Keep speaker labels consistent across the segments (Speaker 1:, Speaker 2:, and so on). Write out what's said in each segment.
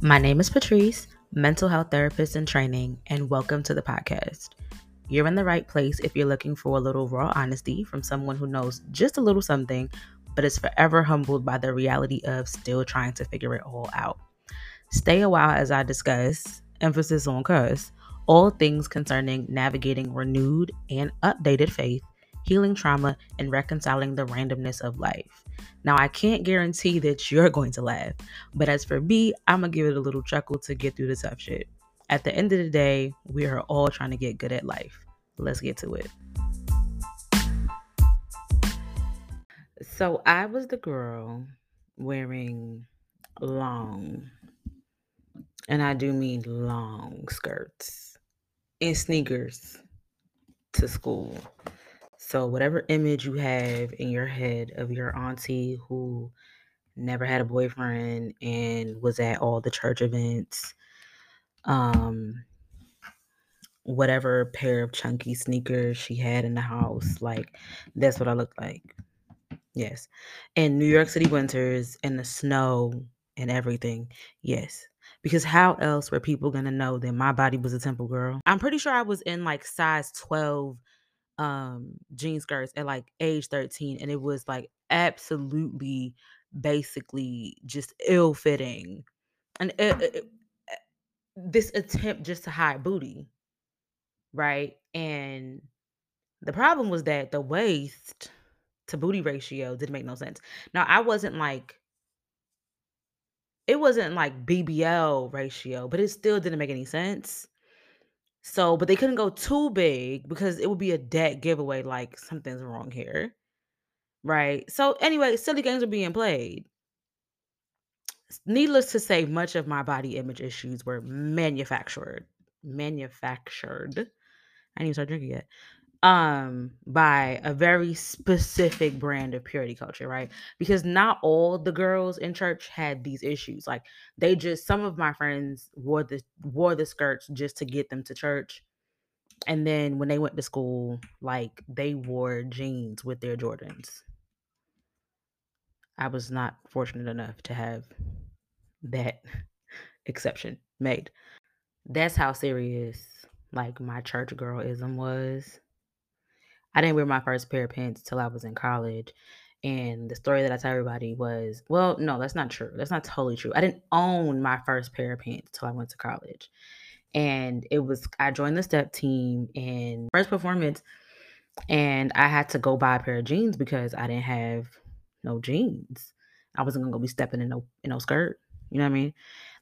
Speaker 1: My name is Patrice, mental health therapist in training, and welcome to the podcast. You're in the right place if you're looking for a little raw honesty from someone who knows just a little something, but is forever humbled by the reality of still trying to figure it all out. Stay a while as I discuss, emphasis on cuss, all things concerning navigating renewed and updated faith, healing trauma, and reconciling the randomness of life. Now, I can't guarantee that you're going to laugh, but as for me, I'm gonna give it a little chuckle to get through the tough shit. At the end of the day, we are all trying to get good at life. Let's get to it. So, I was the girl wearing long, and I do mean long skirts and sneakers to school. So, whatever image you have in your head of your auntie who never had a boyfriend and was at all the church events, um, whatever pair of chunky sneakers she had in the house, like that's what I look like. Yes. And New York City winters and the snow and everything. Yes. Because how else were people gonna know that my body was a temple girl? I'm pretty sure I was in like size 12 um jean skirts at like age 13 and it was like absolutely basically just ill fitting and it, it, it, this attempt just to hide booty right? And the problem was that the waist to booty ratio didn't make no sense. Now i wasn't like it wasn't like bbl ratio but it still didn't make any sense so, but they couldn't go too big because it would be a dead giveaway like something's wrong here. Right. So, anyway, silly games are being played. Needless to say, much of my body image issues were manufactured. Manufactured. I didn't even start drinking yet. Um, by a very specific brand of purity culture, right? Because not all the girls in church had these issues. Like they just some of my friends wore the wore the skirts just to get them to church. And then when they went to school, like they wore jeans with their Jordans. I was not fortunate enough to have that exception made. That's how serious like my church girlism was. I didn't wear my first pair of pants till I was in college. And the story that I tell everybody was, well, no, that's not true. That's not totally true. I didn't own my first pair of pants till I went to college. And it was I joined the step team and first performance and I had to go buy a pair of jeans because I didn't have no jeans. I wasn't gonna go be stepping in no in no skirt. You know what I mean?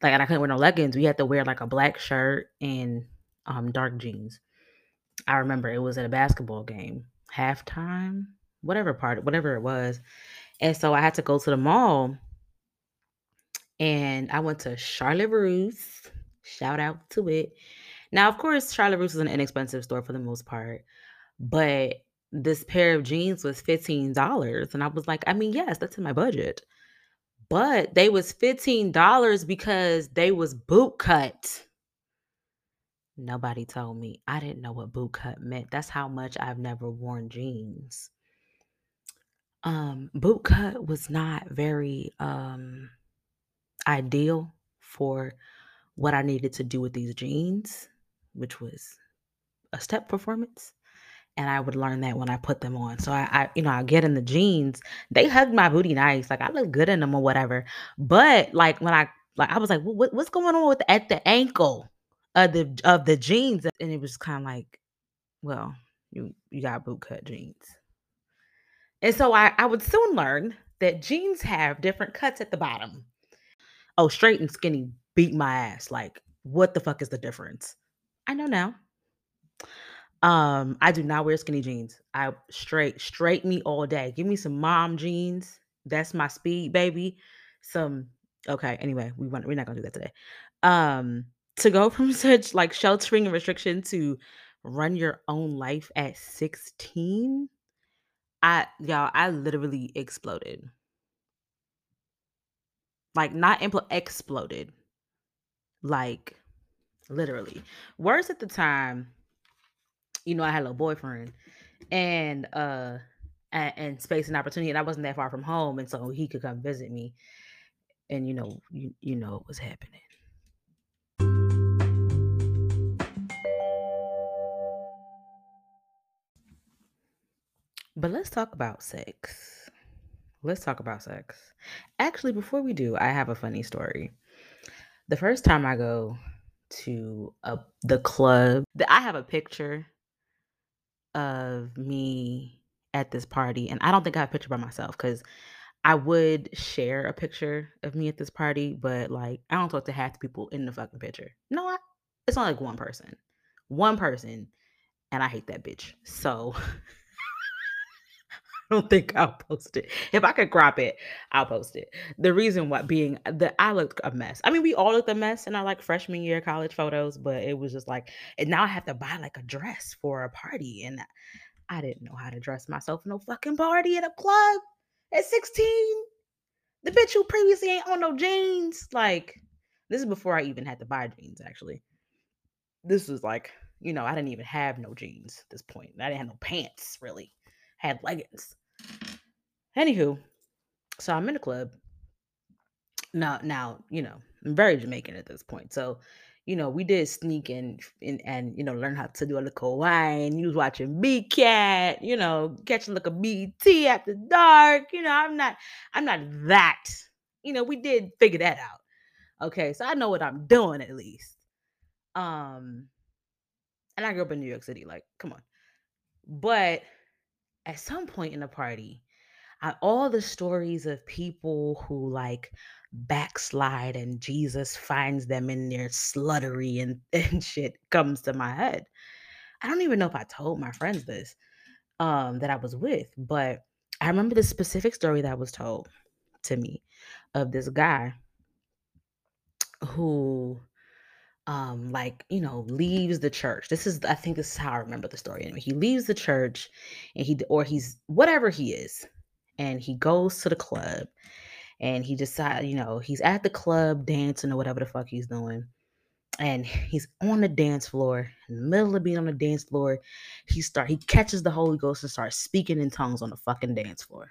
Speaker 1: Like and I couldn't wear no leggings. We had to wear like a black shirt and um dark jeans. I remember it was at a basketball game, halftime, whatever part, whatever it was. And so I had to go to the mall and I went to Charlotte Russe. Shout out to it. Now, of course, Charlotte Russe is an inexpensive store for the most part, but this pair of jeans was $15 and I was like, I mean, yes, that's in my budget. But they was $15 because they was boot cut. Nobody told me. I didn't know what boot cut meant. That's how much I've never worn jeans. Um, boot cut was not very um ideal for what I needed to do with these jeans, which was a step performance. And I would learn that when I put them on. So I, I you know, I get in the jeans. They hug my booty nice. Like I look good in them or whatever. But like when I like I was like, what, what's going on with at the ankle? Of the of the jeans, and it was kind of like, well, you you got bootcut jeans, and so I I would soon learn that jeans have different cuts at the bottom. Oh, straight and skinny beat my ass. Like, what the fuck is the difference? I know now. Um, I do not wear skinny jeans. I straight straight me all day. Give me some mom jeans. That's my speed, baby. Some okay. Anyway, we want we're not gonna do that today. Um, to go from such like sheltering and restriction to run your own life at 16 i y'all i literally exploded. Like not impl- exploded. Like literally. Worse at the time you know i had a boyfriend and uh and, and space and opportunity and i wasn't that far from home and so he could come visit me. And you know you, you know what was happening But let's talk about sex. Let's talk about sex. Actually, before we do, I have a funny story. The first time I go to a, the club, I have a picture of me at this party, and I don't think I have a picture by myself because I would share a picture of me at this party, but like I don't talk to half the people in the fucking picture. No, it's not like one person, one person, and I hate that bitch. So don't think I'll post it. If I could crop it, I'll post it. The reason why being that I looked a mess. I mean, we all looked a mess in our like freshman year college photos, but it was just like, and now I have to buy like a dress for a party, and I didn't know how to dress myself no fucking party at a club at 16. The bitch who previously ain't on no jeans. Like, this is before I even had to buy jeans, actually. This was like, you know, I didn't even have no jeans at this point. I didn't have no pants, really. Had leggings. Anywho, so I'm in the club. Now, now, you know, I'm very Jamaican at this point. So, you know, we did sneak in and, and you know, learn how to do a little wine. You was watching B Cat, you know, catching a look BET after dark. You know, I'm not, I'm not that. You know, we did figure that out. Okay, so I know what I'm doing at least. Um, and I grew up in New York City. Like, come on. But at some point in the party, I, all the stories of people who like backslide and Jesus finds them in their sluttery and, and shit comes to my head. I don't even know if I told my friends this um that I was with, but I remember the specific story that was told to me of this guy who um like you know leaves the church. This is i think this is how i remember the story. Anyway he leaves the church and he or he's whatever he is and he goes to the club and he decides you know he's at the club dancing or whatever the fuck he's doing and he's on the dance floor. In the middle of being on the dance floor he start he catches the holy ghost and starts speaking in tongues on the fucking dance floor.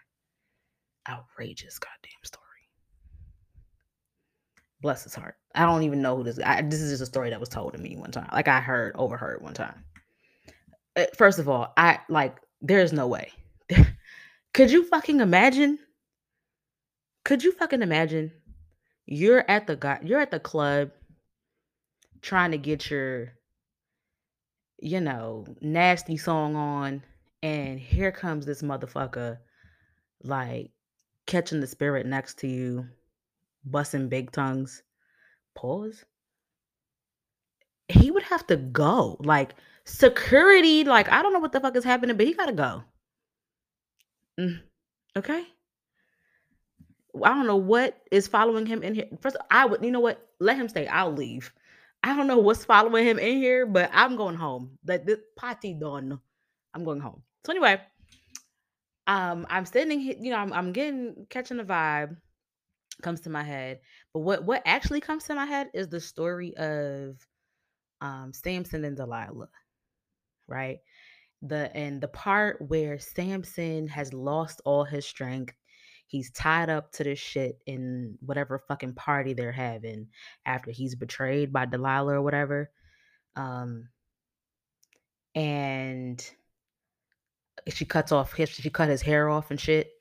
Speaker 1: Outrageous goddamn story bless his heart. I don't even know who this. I, this is just a story that was told to me one time. Like I heard, overheard one time. Uh, first of all, I like. There's no way. Could you fucking imagine? Could you fucking imagine? You're at the guy. You're at the club, trying to get your, you know, nasty song on, and here comes this motherfucker, like catching the spirit next to you busting big tongues. Pause. He would have to go. Like security, like I don't know what the fuck is happening, but he gotta go. Mm, okay. I don't know what is following him in here. First, I would, you know what? Let him stay. I'll leave. I don't know what's following him in here, but I'm going home. Like this party done. I'm going home. So anyway, um, I'm standing here, you know, I'm, I'm getting catching the vibe comes to my head. But what what actually comes to my head is the story of um Samson and Delilah, right? The and the part where Samson has lost all his strength. He's tied up to this shit in whatever fucking party they're having after he's betrayed by Delilah or whatever. Um and she cuts off his she cut his hair off and shit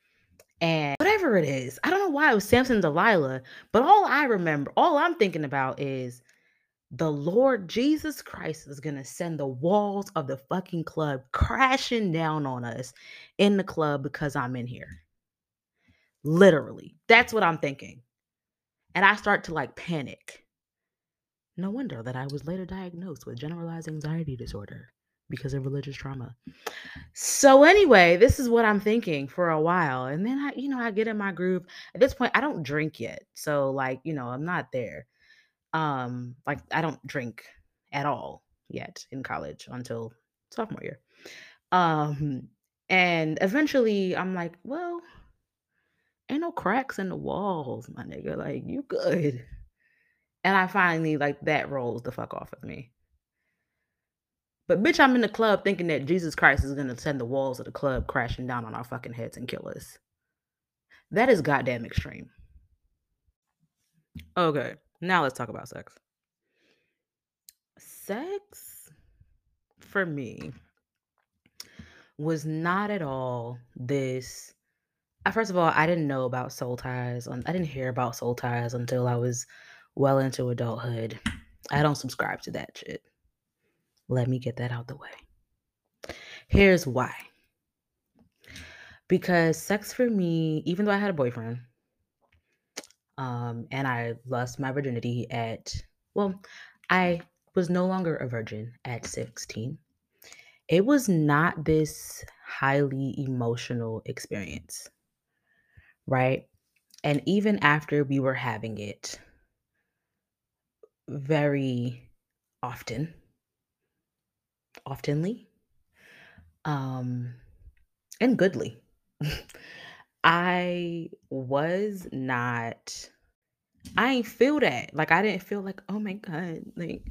Speaker 1: and whatever it is, I don't know why it was Samson Delilah, but all I remember, all I'm thinking about is the Lord Jesus Christ is going to send the walls of the fucking club crashing down on us in the club because I'm in here. Literally. That's what I'm thinking. And I start to like panic. No wonder that I was later diagnosed with generalized anxiety disorder because of religious trauma. So anyway, this is what I'm thinking for a while. And then I, you know, I get in my groove. At this point, I don't drink yet. So like, you know, I'm not there. Um, like I don't drink at all yet in college until sophomore year. Um, and eventually I'm like, well, ain't no cracks in the walls, my nigga. Like, you good. And I finally like that rolls the fuck off of me. But bitch, I'm in the club thinking that Jesus Christ is gonna send the walls of the club crashing down on our fucking heads and kill us. That is goddamn extreme. Okay, now let's talk about sex. Sex for me was not at all this uh, first of all, I didn't know about soul ties. I didn't hear about soul ties until I was well into adulthood. I don't subscribe to that shit. Let me get that out the way. Here's why. Because sex for me, even though I had a boyfriend, um, and I lost my virginity at, well, I was no longer a virgin at 16. It was not this highly emotional experience, right? And even after we were having it very often, oftenly, um, and goodly, I was not I ain't feel that. Like I didn't feel like, oh my God, like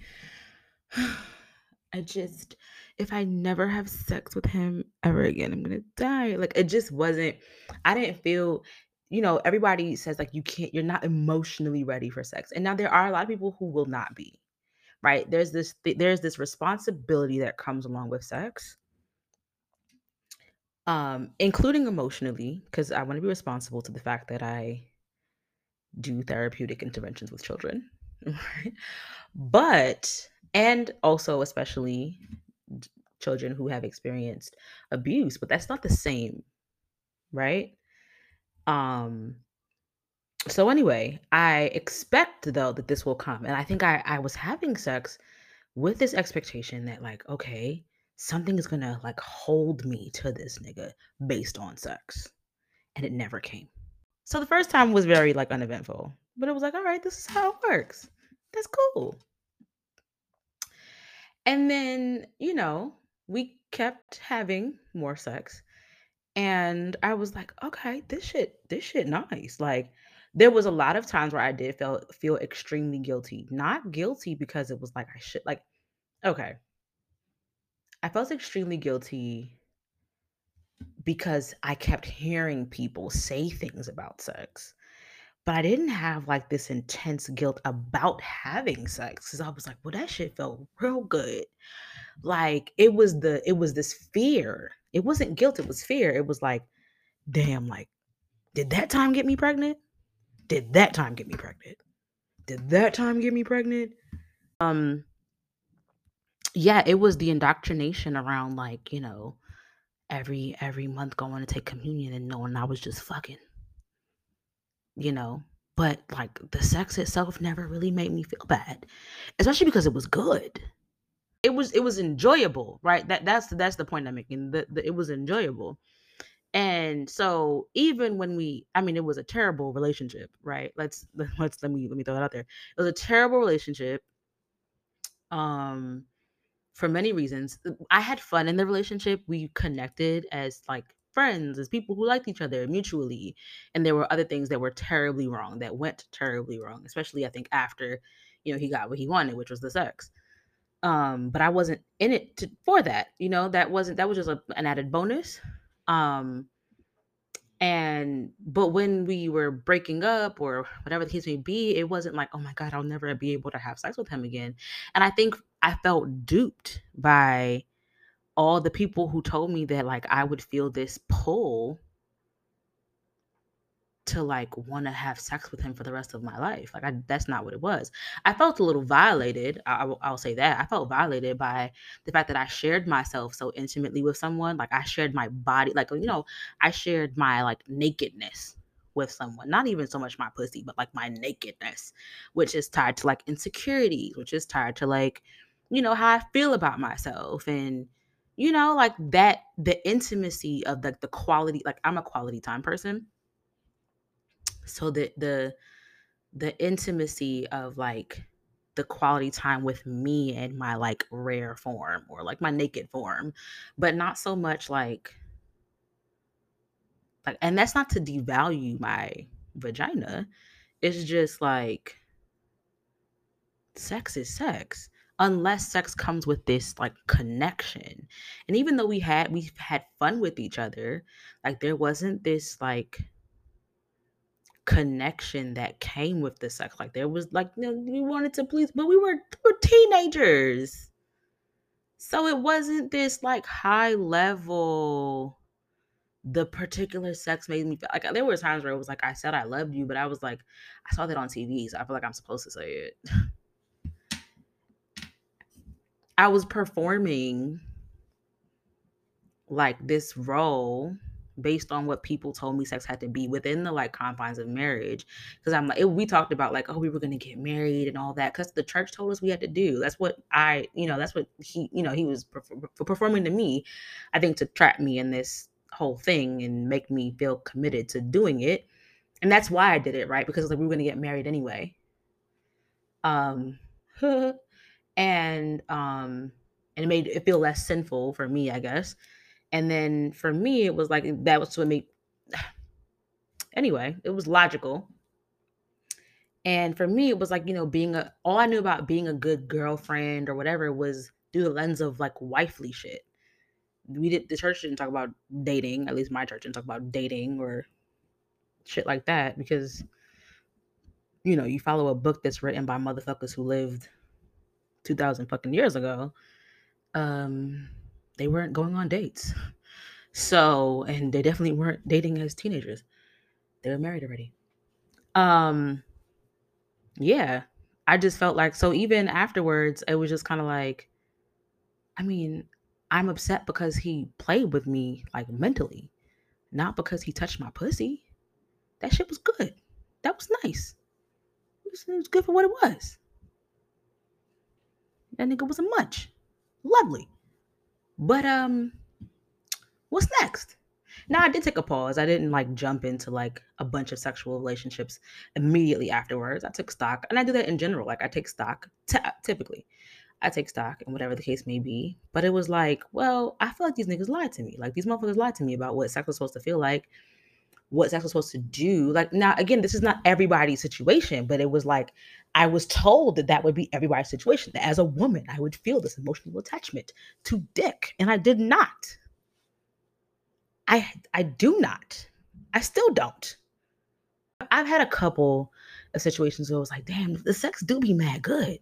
Speaker 1: I just if I never have sex with him ever again, I'm gonna die. Like it just wasn't, I didn't feel, you know, everybody says like you can't, you're not emotionally ready for sex. And now there are a lot of people who will not be, right? There's this th- there's this responsibility that comes along with sex. Um, including emotionally, because I want to be responsible to the fact that I do therapeutic interventions with children. Right? But and also especially children who have experienced abuse, but that's not the same, right? Um so anyway, I expect though that this will come. And I think I I was having sex with this expectation that like, okay, something is to like hold me to this nigga based on sex. And it never came. So the first time was very like uneventful, but it was like, all right, this is how it works. That's cool. And then, you know, we kept having more sex. And I was like, okay, this shit, this shit nice. Like there was a lot of times where I did feel feel extremely guilty. Not guilty because it was like I should like, okay. I felt extremely guilty because I kept hearing people say things about sex. But I didn't have like this intense guilt about having sex because I was like, well, that shit felt real good. Like it was the it was this fear. It wasn't guilt, it was fear. It was like, damn, like, did that time get me pregnant? Did that time get me pregnant? Did that time get me pregnant? Um, yeah, it was the indoctrination around like, you know, every every month going to take communion and knowing I was just fucking. You know, but like the sex itself never really made me feel bad, especially because it was good. It was it was enjoyable, right? That that's that's the point I'm making. The it was enjoyable. And so even when we I mean it was a terrible relationship, right? Let's let's let me let me throw that out there. It was a terrible relationship. Um for many reasons. I had fun in the relationship. We connected as like friends, as people who liked each other mutually. And there were other things that were terribly wrong, that went terribly wrong, especially I think after, you know, he got what he wanted, which was the sex. Um, but I wasn't in it to, for that, you know, that wasn't that was just a, an added bonus. Um, and but when we were breaking up or whatever the case may be, it wasn't like, oh my God, I'll never be able to have sex with him again. And I think I felt duped by all the people who told me that like I would feel this pull to like want to have sex with him for the rest of my life. Like I, that's not what it was. I felt a little violated. I, will I'll say that I felt violated by the fact that I shared myself so intimately with someone. Like I shared my body, like you know, I shared my like nakedness with someone. Not even so much my pussy, but like my nakedness, which is tied to like insecurities, which is tied to like, you know, how I feel about myself and you know like that the intimacy of like the, the quality like i'm a quality time person so the the the intimacy of like the quality time with me and my like rare form or like my naked form but not so much like like and that's not to devalue my vagina. It's just like sex is sex unless sex comes with this like connection. And even though we had we've had fun with each other like there wasn't this like connection that came with the sex. Like there was like you know, we wanted to please, but we were we were teenagers. So it wasn't this like high level the particular sex made me feel like there were times where it was like I said I loved you, but I was like, I saw that on TV, so I feel like I'm supposed to say it. I was performing like this role based on what people told me sex had to be within the like confines of marriage. Because i'm like it, we talked about like oh we were going to get married and all that because the church told us we had to do. That's what i you know that's what he you know he was performing to me i think to trap me in this whole thing and make me feel committed to doing it. And that's why i did it right? Because like we were going to get married anyway. Um and um and it made it feel less sinful for me i guess and then for me, it was like that was what made anyway, it was logical. And for me, it was like, you know, being a all I knew about being a good girlfriend or whatever was through the lens of like wifely shit. We did the church didn't talk about dating, at least my church didn't talk about dating or shit like that because you know, you follow a book that's written by motherfuckers who lived 2000 fucking years ago. Um they weren't going on dates. So, and they definitely weren't dating as teenagers. They were married already. Um yeah, I just felt like so even afterwards it was just kind of like I mean, I'm upset because he played with me like mentally, not because he touched my pussy. That shit was good. That was nice. It was, it was good for what it was. That nigga wasn't much. Lovely. But um, what's next? Now I did take a pause. I didn't like jump into like a bunch of sexual relationships immediately afterwards. I took stock, and I do that in general. Like I take stock t- typically. I take stock and whatever the case may be. But it was like, well, I feel like these niggas lied to me. Like these motherfuckers lied to me about what sex was supposed to feel like, what sex was supposed to do. Like now, again, this is not everybody's situation, but it was like I was told that that would be everybody's situation. That as a woman, I would feel this emotional attachment to dick, and I did not. I I do not. I still don't. I've had a couple of situations where it was like, damn, the sex do be mad good.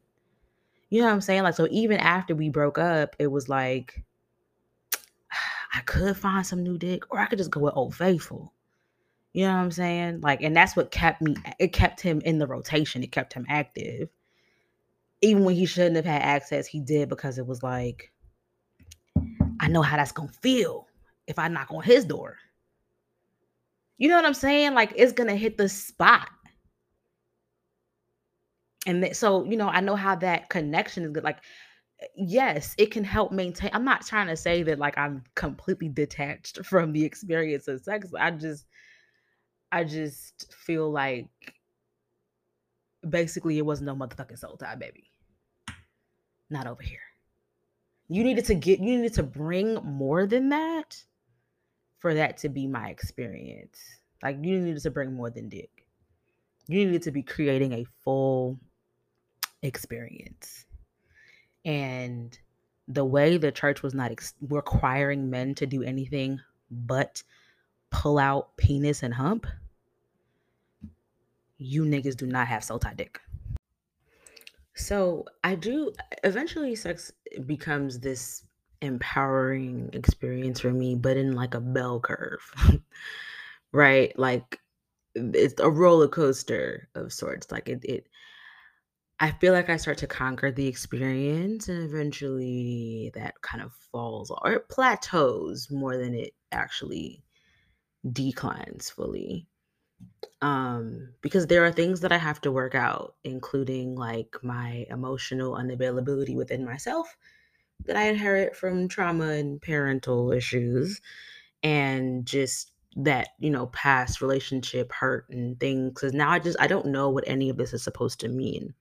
Speaker 1: You know what I'm saying? Like, so even after we broke up, it was like I could find some new dick, or I could just go with Old Faithful. You know what I'm saying? Like, and that's what kept me, it kept him in the rotation. It kept him active. Even when he shouldn't have had access, he did because it was like, I know how that's gonna feel if I knock on his door. You know what I'm saying? Like, it's gonna hit the spot. And th- so, you know, I know how that connection is good. Like, eh, yes, it can help maintain. I'm not trying to say that like I'm completely detached from the experience of sex. I just I just feel like basically it was no motherfucking soul tie, baby. Not over here. You needed to get, you needed to bring more than that for that to be my experience. Like you needed to bring more than dick. You needed to be creating a full experience. And the way the church was not ex- requiring men to do anything but pull out penis and hump, you niggas do not have soul tie dick. So I do eventually sex becomes this empowering experience for me, but in like a bell curve. right? Like it's a roller coaster of sorts. Like it it I feel like I start to conquer the experience and eventually that kind of falls or it plateaus more than it actually declines fully. Um because there are things that i have to work out including like my emotional unavailability within myself that i inherit from trauma and parental issues and just that you know past relationship hurt and things because now i just i don't know what any of this is supposed to mean.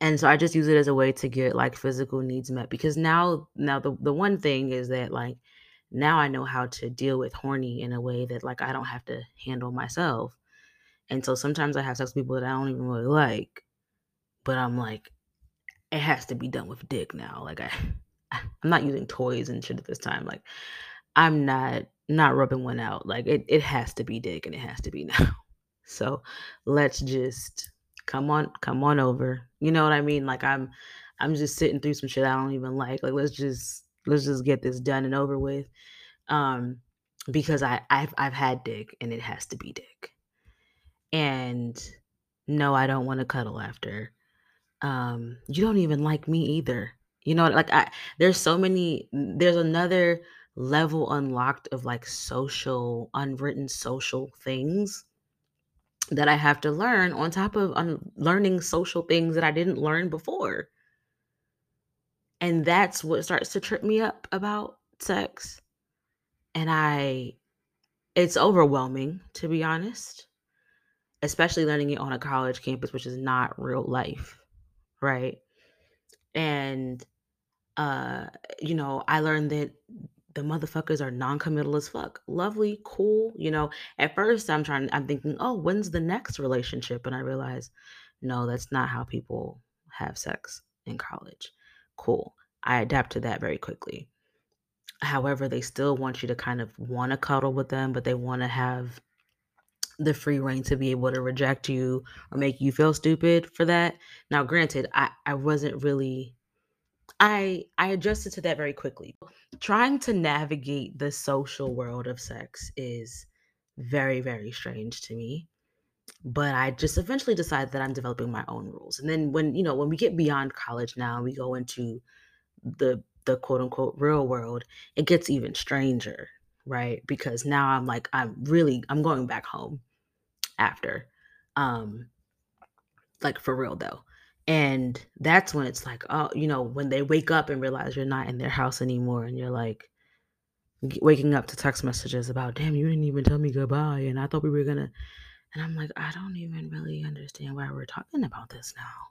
Speaker 1: And so i just use it as a way to get like physical needs met because now now the, the one thing is that like now I know how to deal with horny in a way that like I don't have to handle myself. And so sometimes I have sex with people that I don't even really like, but I'm like, it has to be done with dick now. Like I, I'm not using toys and shit at this time. Like I'm not not rubbing one out. Like it, it has to be dick and it has to be now. So let's just come on, come on over. You know what I mean? Like I'm I'm just sitting through some shit I don't even like. Like let's just let's just get this done and over with. Um because I I've I've had dick and it has to be dick. And no, I don't want to cuddle after. Um you don't even like me either. You know, like I there's so many there's another level unlocked of like social unwritten social things that I have to learn on top of un- learning social things that I didn't learn before. And that's what starts to trip me up about sex. And I, it's overwhelming to be honest, especially learning it on a college campus, which is not real life, right? And, uh, you know, I learned that the motherfuckers are non-committal as fuck. Lovely, cool. You know, at first I'm trying, I'm thinking, oh, when's the next relationship? And I realize, no, that's not how people have sex in college. Cool. I adapt to that very quickly. However, they still want you to kind of want to cuddle with them, but they want to have the free reign to be able to reject you or make you feel stupid for that. Now, granted, I, I wasn't really I I adjusted to that very quickly. Trying to navigate the social world of sex is very very strange to me. But I just eventually decided that I'm developing my own rules. And then when, you know, when we get beyond college now, we go into the the quote unquote real world, it gets even stranger, right? Because now I'm like I'm really I'm going back home after um like for real though. And that's when it's like, oh, you know, when they wake up and realize you're not in their house anymore and you're like waking up to text messages about, damn, you didn't even tell me goodbye. And I thought we were to. And I'm like, I don't even really understand why we're talking about this now.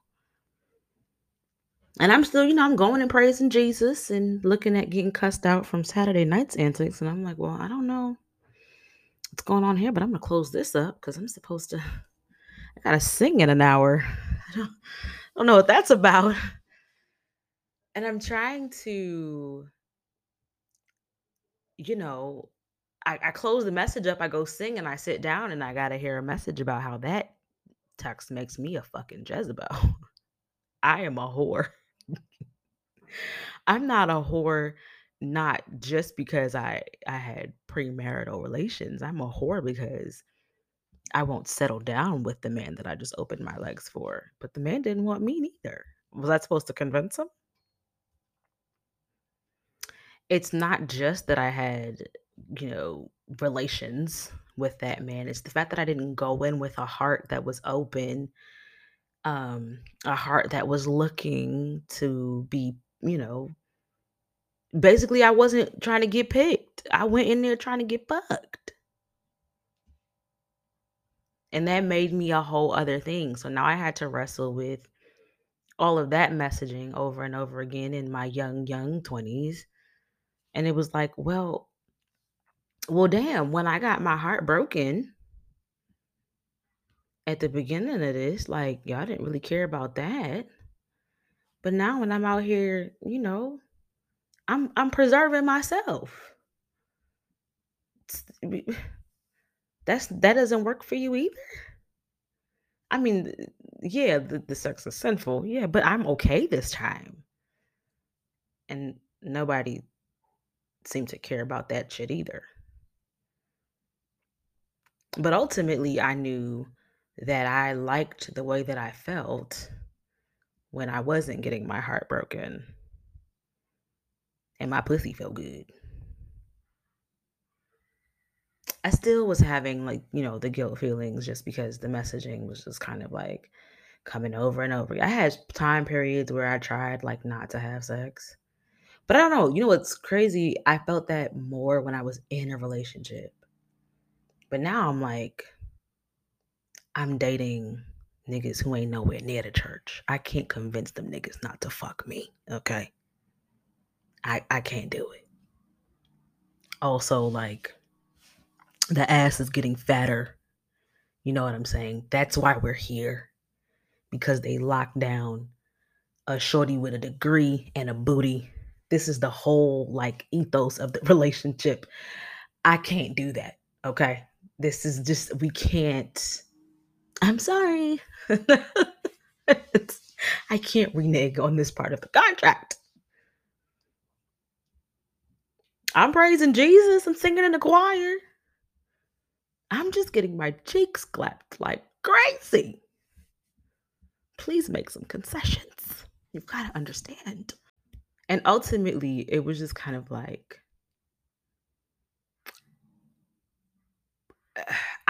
Speaker 1: And I'm still, you know, I'm going and praising Jesus and looking at getting cussed out from Saturday night's antics. And I'm like, well, I don't know what's going on here, but I'm going to close this up because I'm supposed to, I got to sing in an hour. I don't, I don't know what that's about. And I'm trying to, you know, I, I close the message up, I go sing, and I sit down, and I got to hear a message about how that text makes me a fucking Jezebel. I am a whore. I'm not a whore not just because I I had premarital relations. I'm a whore because I won't settle down with the man that I just opened my legs for. But the man didn't want me neither. Was I supposed to convince him? It's not just that I had, you know, relations with that man. It's the fact that I didn't go in with a heart that was open, um, a heart that was looking to be, you know, basically I wasn't trying to get picked. I went in there trying to get fucked. And that made me a whole other thing. So now I had to wrestle with all of that messaging over and over again in my young, young 20s. And it was like, well, well, damn, when I got my heart broken at the beginning of this, like, y'all didn't really care about that. But now when I'm out here, you know, I'm I'm preserving myself. That's that doesn't work for you either. I mean, yeah, the, the sex is sinful, yeah, but I'm okay this time. And nobody seemed to care about that shit either. But ultimately, I knew that I liked the way that I felt when I wasn't getting my heart broken and my pussy felt good. I still was having like, you know, the guilt feelings just because the messaging was just kind of like coming over and over. I had time periods where I tried like not to have sex. But I don't know, you know what's crazy? I felt that more when I was in a relationship. But now I'm like, I'm dating niggas who ain't nowhere near the church. I can't convince them niggas not to fuck me. Okay. I, I can't do it. Also, like, the ass is getting fatter. You know what I'm saying? That's why we're here. Because they locked down a shorty with a degree and a booty. This is the whole like ethos of the relationship. I can't do that. Okay. This is just, we can't. I'm sorry. I can't renege on this part of the contract. I'm praising Jesus. I'm singing in the choir. I'm just getting my cheeks clapped like crazy. Please make some concessions. You've got to understand. And ultimately, it was just kind of like,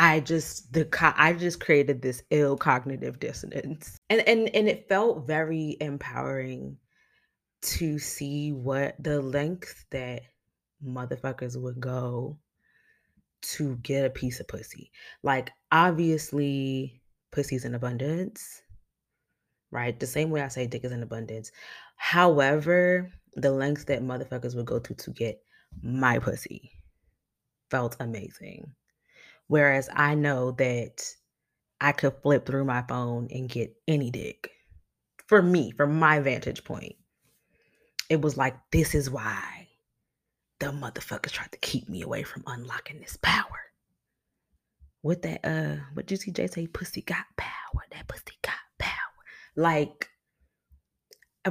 Speaker 1: I just the I just created this ill cognitive dissonance, and and and it felt very empowering to see what the length that motherfuckers would go to get a piece of pussy. Like obviously, pussy's in abundance, right? The same way I say dick is in abundance. However, the lengths that motherfuckers would go to to get my pussy felt amazing. Whereas I know that I could flip through my phone and get any dick. For me, from my vantage point, it was like, this is why the motherfuckers tried to keep me away from unlocking this power. What that, uh, what Juicy J say? Pussy got power. That pussy got power. Like,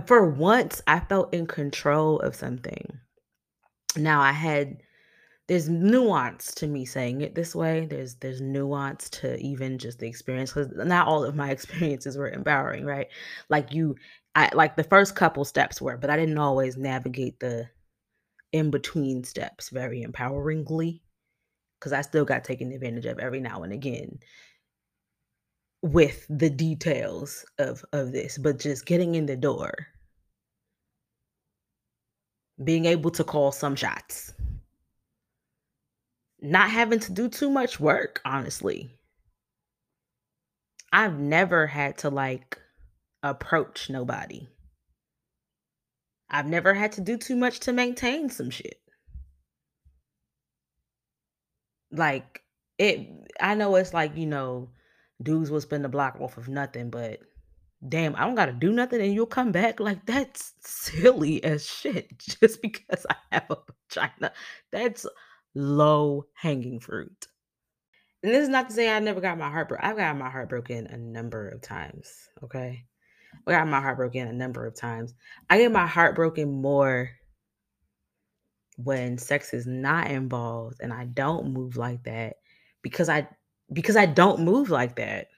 Speaker 1: for once, I felt in control of something. Now I had there's nuance to me saying it this way. There's there's nuance to even just the experience because not all of my experiences were empowering, right? Like you, I like the first couple steps were, but I didn't always navigate the in between steps very empoweringly because I still got taken advantage of every now and again with the details of of this, but just getting in the door, being able to call some shots not having to do too much work, honestly. I've never had to like approach nobody. I've never had to do too much to maintain some shit. Like it I know it's like, you know, dudes will spend the block off of nothing, but damn, I don't gotta do nothing and you'll come back. Like that's silly as shit just because I have a vagina. That's low hanging fruit. And this is not to say I never got my heart broken. I've got my heart broken a number of times. Okay. I got my heart broken a number of times. I get my heart broken more when sex is not involved and I don't move like that because I because I don't move like that.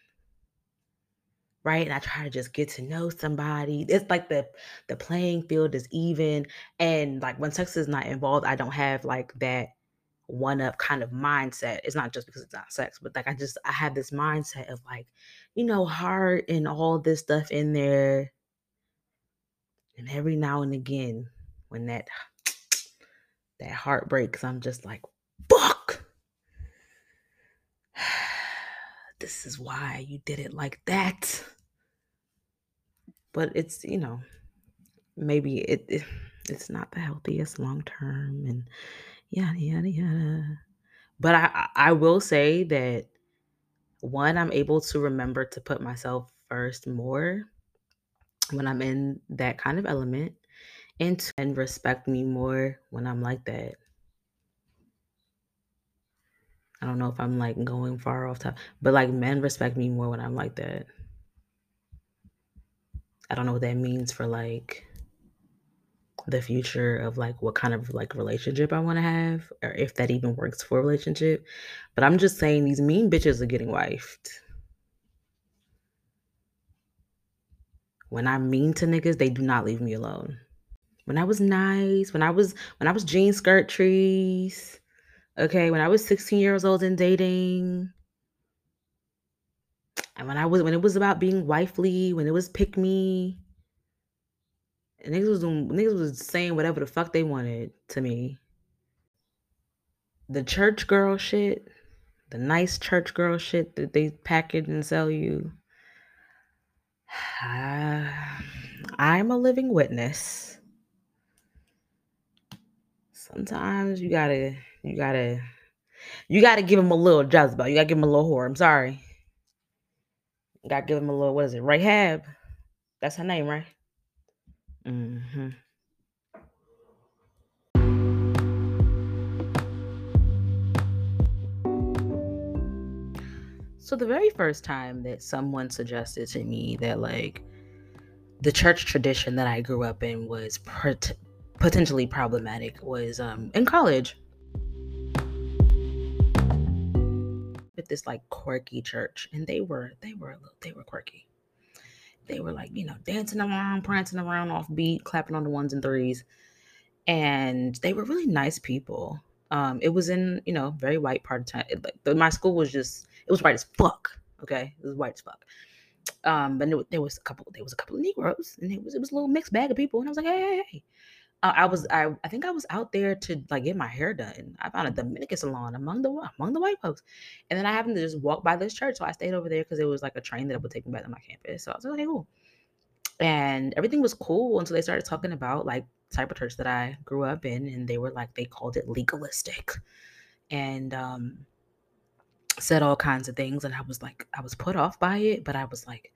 Speaker 1: Right? And I try to just get to know somebody. It's like the the playing field is even and like when sex is not involved, I don't have like that one up kind of mindset. It's not just because it's not sex, but like I just I have this mindset of like, you know, heart and all this stuff in there. And every now and again, when that that heart breaks, I'm just like, fuck. this is why you did it like that. But it's, you know, maybe it, it it's not the healthiest long term and yada yada yada. But I I will say that one, I'm able to remember to put myself first more when I'm in that kind of element, and two, and respect me more when I'm like that. I don't know if I'm like going far off top, but like men respect me more when I'm like that. I don't know what that means for like the future of like what kind of like relationship I want to have or if that even works for a relationship. But I'm just saying these mean bitches are getting wifed. When I'm mean to niggas, they do not leave me alone. When I was nice, when I was when I was jean skirt trees, okay, when I was 16 years old and dating, and when I was when it was about being wifely, when it was pick me, niggas was doing, niggas was saying whatever the fuck they wanted to me. The church girl shit, the nice church girl shit that they package and sell you. I'm a living witness. Sometimes you gotta, you gotta, you gotta give him a little Jezebel. You gotta give him a little whore. I'm sorry. You gotta give him a little, what is it? Rahab. That's her name, right? Mm-hmm. So the very first time that someone suggested to me that like the church tradition that I grew up in was pot- potentially problematic was um, in college. With this like quirky church, and they were they were they were quirky. They were like you know dancing around, prancing around off beat, clapping on the ones and threes, and they were really nice people. Um, it was in you know very white part of town. It, like, my school was just it was white as fuck. Okay, it was white as fuck. Um, but there was a couple. There was a couple of Negroes, and it was it was a little mixed bag of people. And I was like, hey, hey, hey. I was I I think I was out there to like get my hair done. I found a Dominican salon among the among the white folks, and then I happened to just walk by this church, so I stayed over there because it was like a train that would take me back to my campus. So I was like, okay, cool. And everything was cool until they started talking about like type of church that I grew up in, and they were like they called it legalistic, and um, said all kinds of things, and I was like I was put off by it, but I was like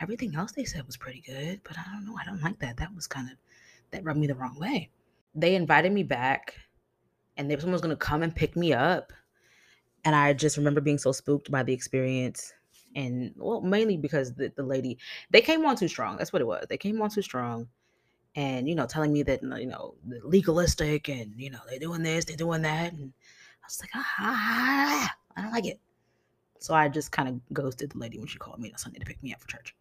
Speaker 1: everything else they said was pretty good, but I don't know, I don't like that. That was kind of that rubbed me the wrong way. They invited me back and someone was going to come and pick me up. And I just remember being so spooked by the experience. And well, mainly because the, the lady, they came on too strong. That's what it was. They came on too strong and, you know, telling me that, you know, legalistic and, you know, they're doing this, they're doing that. And I was like, ah, I don't like it. So I just kind of ghosted the lady when she called me on Sunday to pick me up for church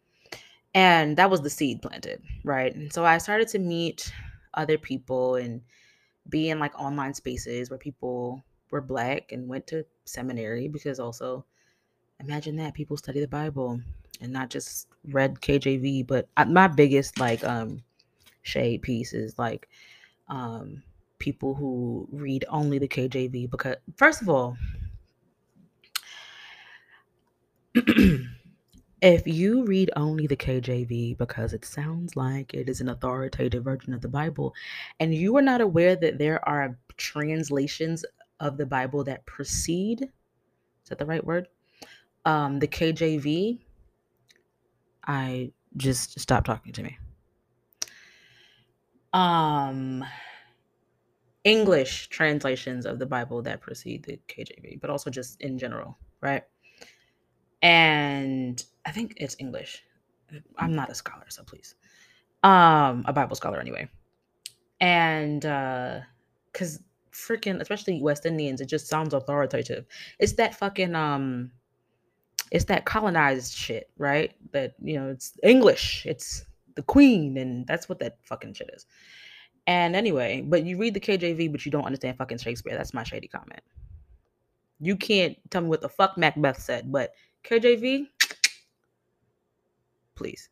Speaker 1: and that was the seed planted right? And so i started to meet other people and be in like online spaces where people were black and went to seminary because also imagine that people study the bible and not just read kjv but my biggest like um shade piece is like um people who read only the kjv because first of all If you read only the KJV because it sounds like it is an authoritative version of the Bible, and you are not aware that there are translations of the Bible that precede, is that the right word? Um, the KJV, I just stop talking to me. Um, English translations of the Bible that precede the KJV, but also just in general, right? And I think it's English. I'm not a scholar, so please. Um, a Bible scholar anyway. And uh cuz freaking especially West Indians, it just sounds authoritative. It's that fucking um it's that colonized shit, right? That you know, it's English. It's the queen and that's what that fucking shit is. And anyway, but you read the KJV but you don't understand fucking Shakespeare. That's my shady comment. You can't tell me what the fuck Macbeth said, but KJV, please.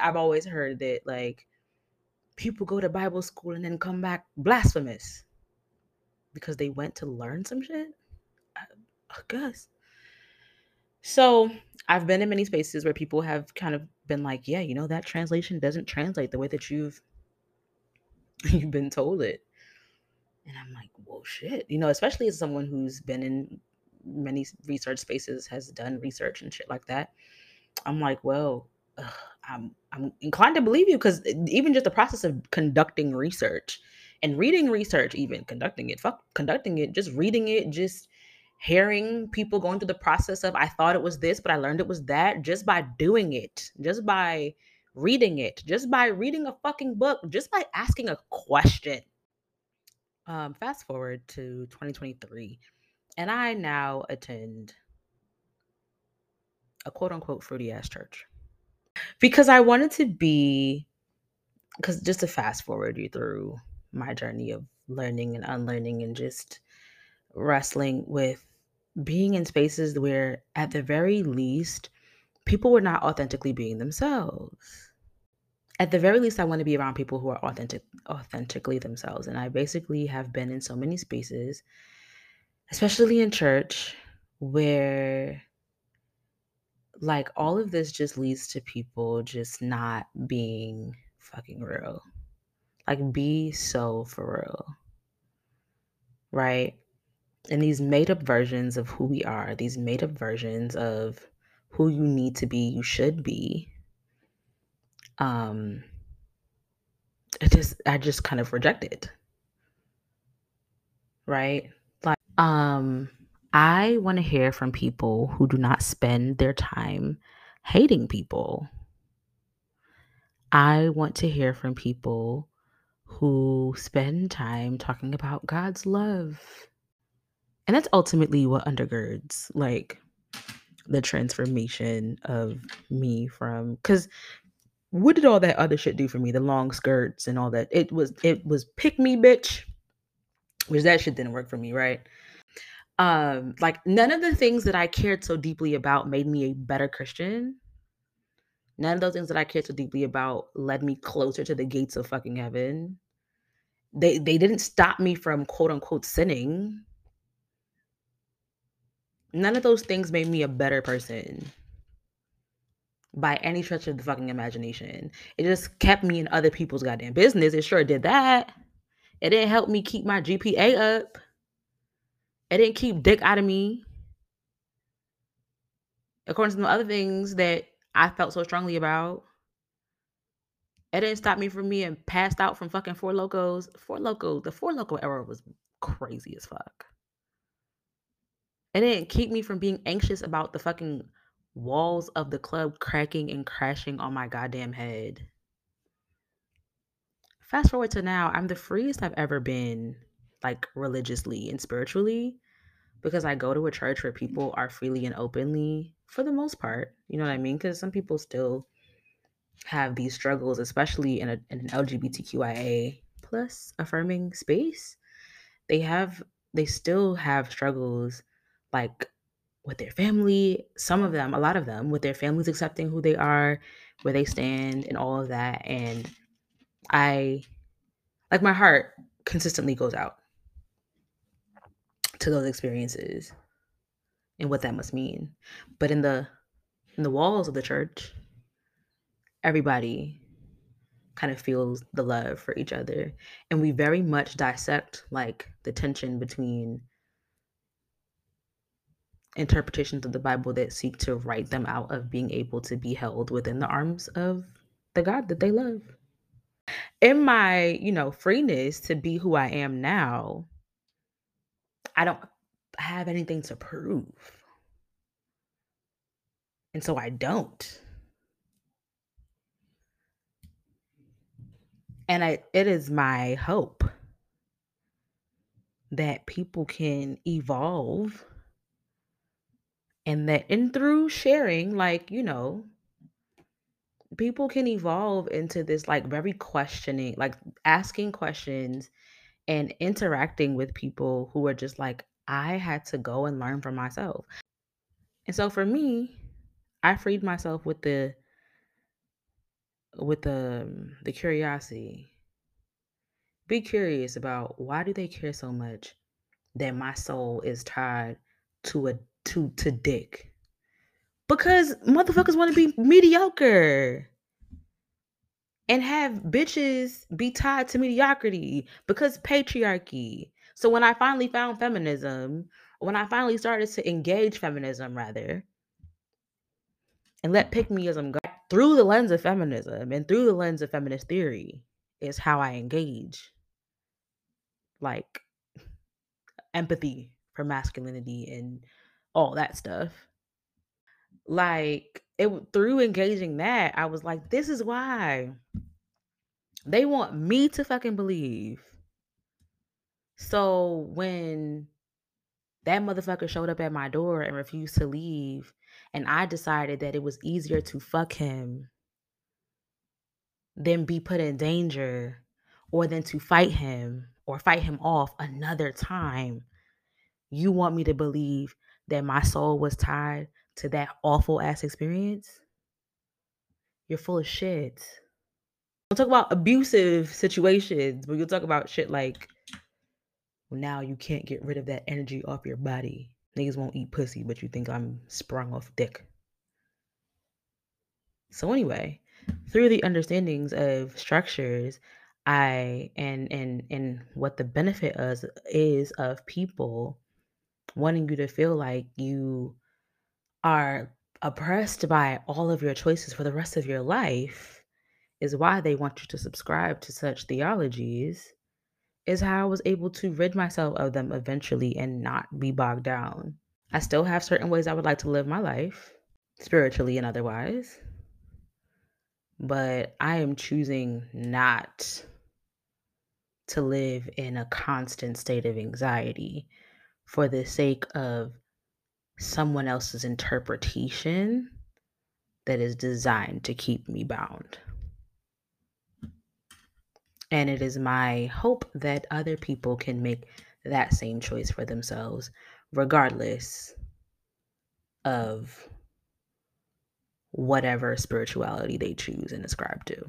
Speaker 1: I've always heard that like people go to Bible school and then come back blasphemous because they went to learn some shit. I, I guess. So I've been in many spaces where people have kind of been like, yeah, you know, that translation doesn't translate the way that you've you've been told it. And I'm like, well, shit. You know, especially as someone who's been in many research spaces has done research and shit like that. I'm like, well, ugh, I'm I'm inclined to believe you because even just the process of conducting research and reading research, even conducting it, fuck conducting it, just reading it, just hearing people going through the process of I thought it was this, but I learned it was that just by doing it, just by reading it, just by reading a fucking book, just by asking a question. Um, fast forward to 2023 and I now attend a quote unquote fruity ass church because I wanted to be, because just to fast forward you through my journey of learning and unlearning and just wrestling with being in spaces where, at the very least, people were not authentically being themselves. At the very least, I want to be around people who are authentic, authentically themselves. And I basically have been in so many spaces especially in church where like all of this just leads to people just not being fucking real. Like be so for real. Right? And these made up versions of who we are, these made up versions of who you need to be, you should be. Um it just I just kind of reject it. Right? Um I want to hear from people who do not spend their time hating people. I want to hear from people who spend time talking about God's love. And that's ultimately what undergirds like the transformation of me from cuz what did all that other shit do for me? The long skirts and all that. It was it was pick me bitch. Which that shit didn't work for me, right? Um like none of the things that I cared so deeply about made me a better Christian. None of those things that I cared so deeply about led me closer to the gates of fucking heaven. They they didn't stop me from quote unquote sinning. None of those things made me a better person by any stretch of the fucking imagination. It just kept me in other people's goddamn business. It sure did that. It didn't help me keep my GPA up. It didn't keep dick out of me. According to the other things that I felt so strongly about. It didn't stop me from being passed out from fucking Four Lokos. Four Loko, the Four Loko era was crazy as fuck. It didn't keep me from being anxious about the fucking walls of the club cracking and crashing on my goddamn head. Fast forward to now, I'm the freest I've ever been, like religiously and spiritually, because I go to a church where people are freely and openly, for the most part. You know what I mean? Because some people still have these struggles, especially in, a, in an LGBTQIA plus affirming space. They have, they still have struggles like with their family, some of them, a lot of them, with their families accepting who they are, where they stand, and all of that. And I, like, my heart consistently goes out to those experiences and what that must mean. But in the in the walls of the church, everybody kind of feels the love for each other, and we very much dissect like the tension between interpretations of the Bible that seek to write them out of being able to be held within the arms of the God that they love. In my, you know, freeness to be who I am now, I don't have anything to prove. And so I don't. And I it is my hope that people can evolve and that and through sharing like you know people can evolve into this like very questioning like asking questions and interacting with people who are just like i had to go and learn for myself. And so for me i freed myself with the with the um, the curiosity. Be curious about why do they care so much that my soul is tied to a to to dick. Because motherfuckers want to be mediocre and have bitches be tied to mediocrity because patriarchy. So when I finally found feminism, when I finally started to engage feminism rather, and let pick meism go through the lens of feminism and through the lens of feminist theory is how I engage. Like empathy for masculinity and all that stuff. Like it through engaging that, I was like, this is why they want me to fucking believe. So when that motherfucker showed up at my door and refused to leave, and I decided that it was easier to fuck him than be put in danger or than to fight him or fight him off another time. You want me to believe that my soul was tied to that awful ass experience, you're full of shit. We'll talk about abusive situations, but you'll talk about shit like well, now you can't get rid of that energy off your body. Niggas won't eat pussy, but you think I'm sprung off dick. So anyway, through the understandings of structures, I and and and what the benefit is is of people wanting you to feel like you are oppressed by all of your choices for the rest of your life is why they want you to subscribe to such theologies is how I was able to rid myself of them eventually and not be bogged down I still have certain ways I would like to live my life, spiritually and otherwise. But I am choosing not to live in a constant state of anxiety for the sake of someone else's interpretation that is designed to keep me bound. And it is my hope that other people can make that same choice for themselves, regardless of whatever spirituality they choose and ascribe to.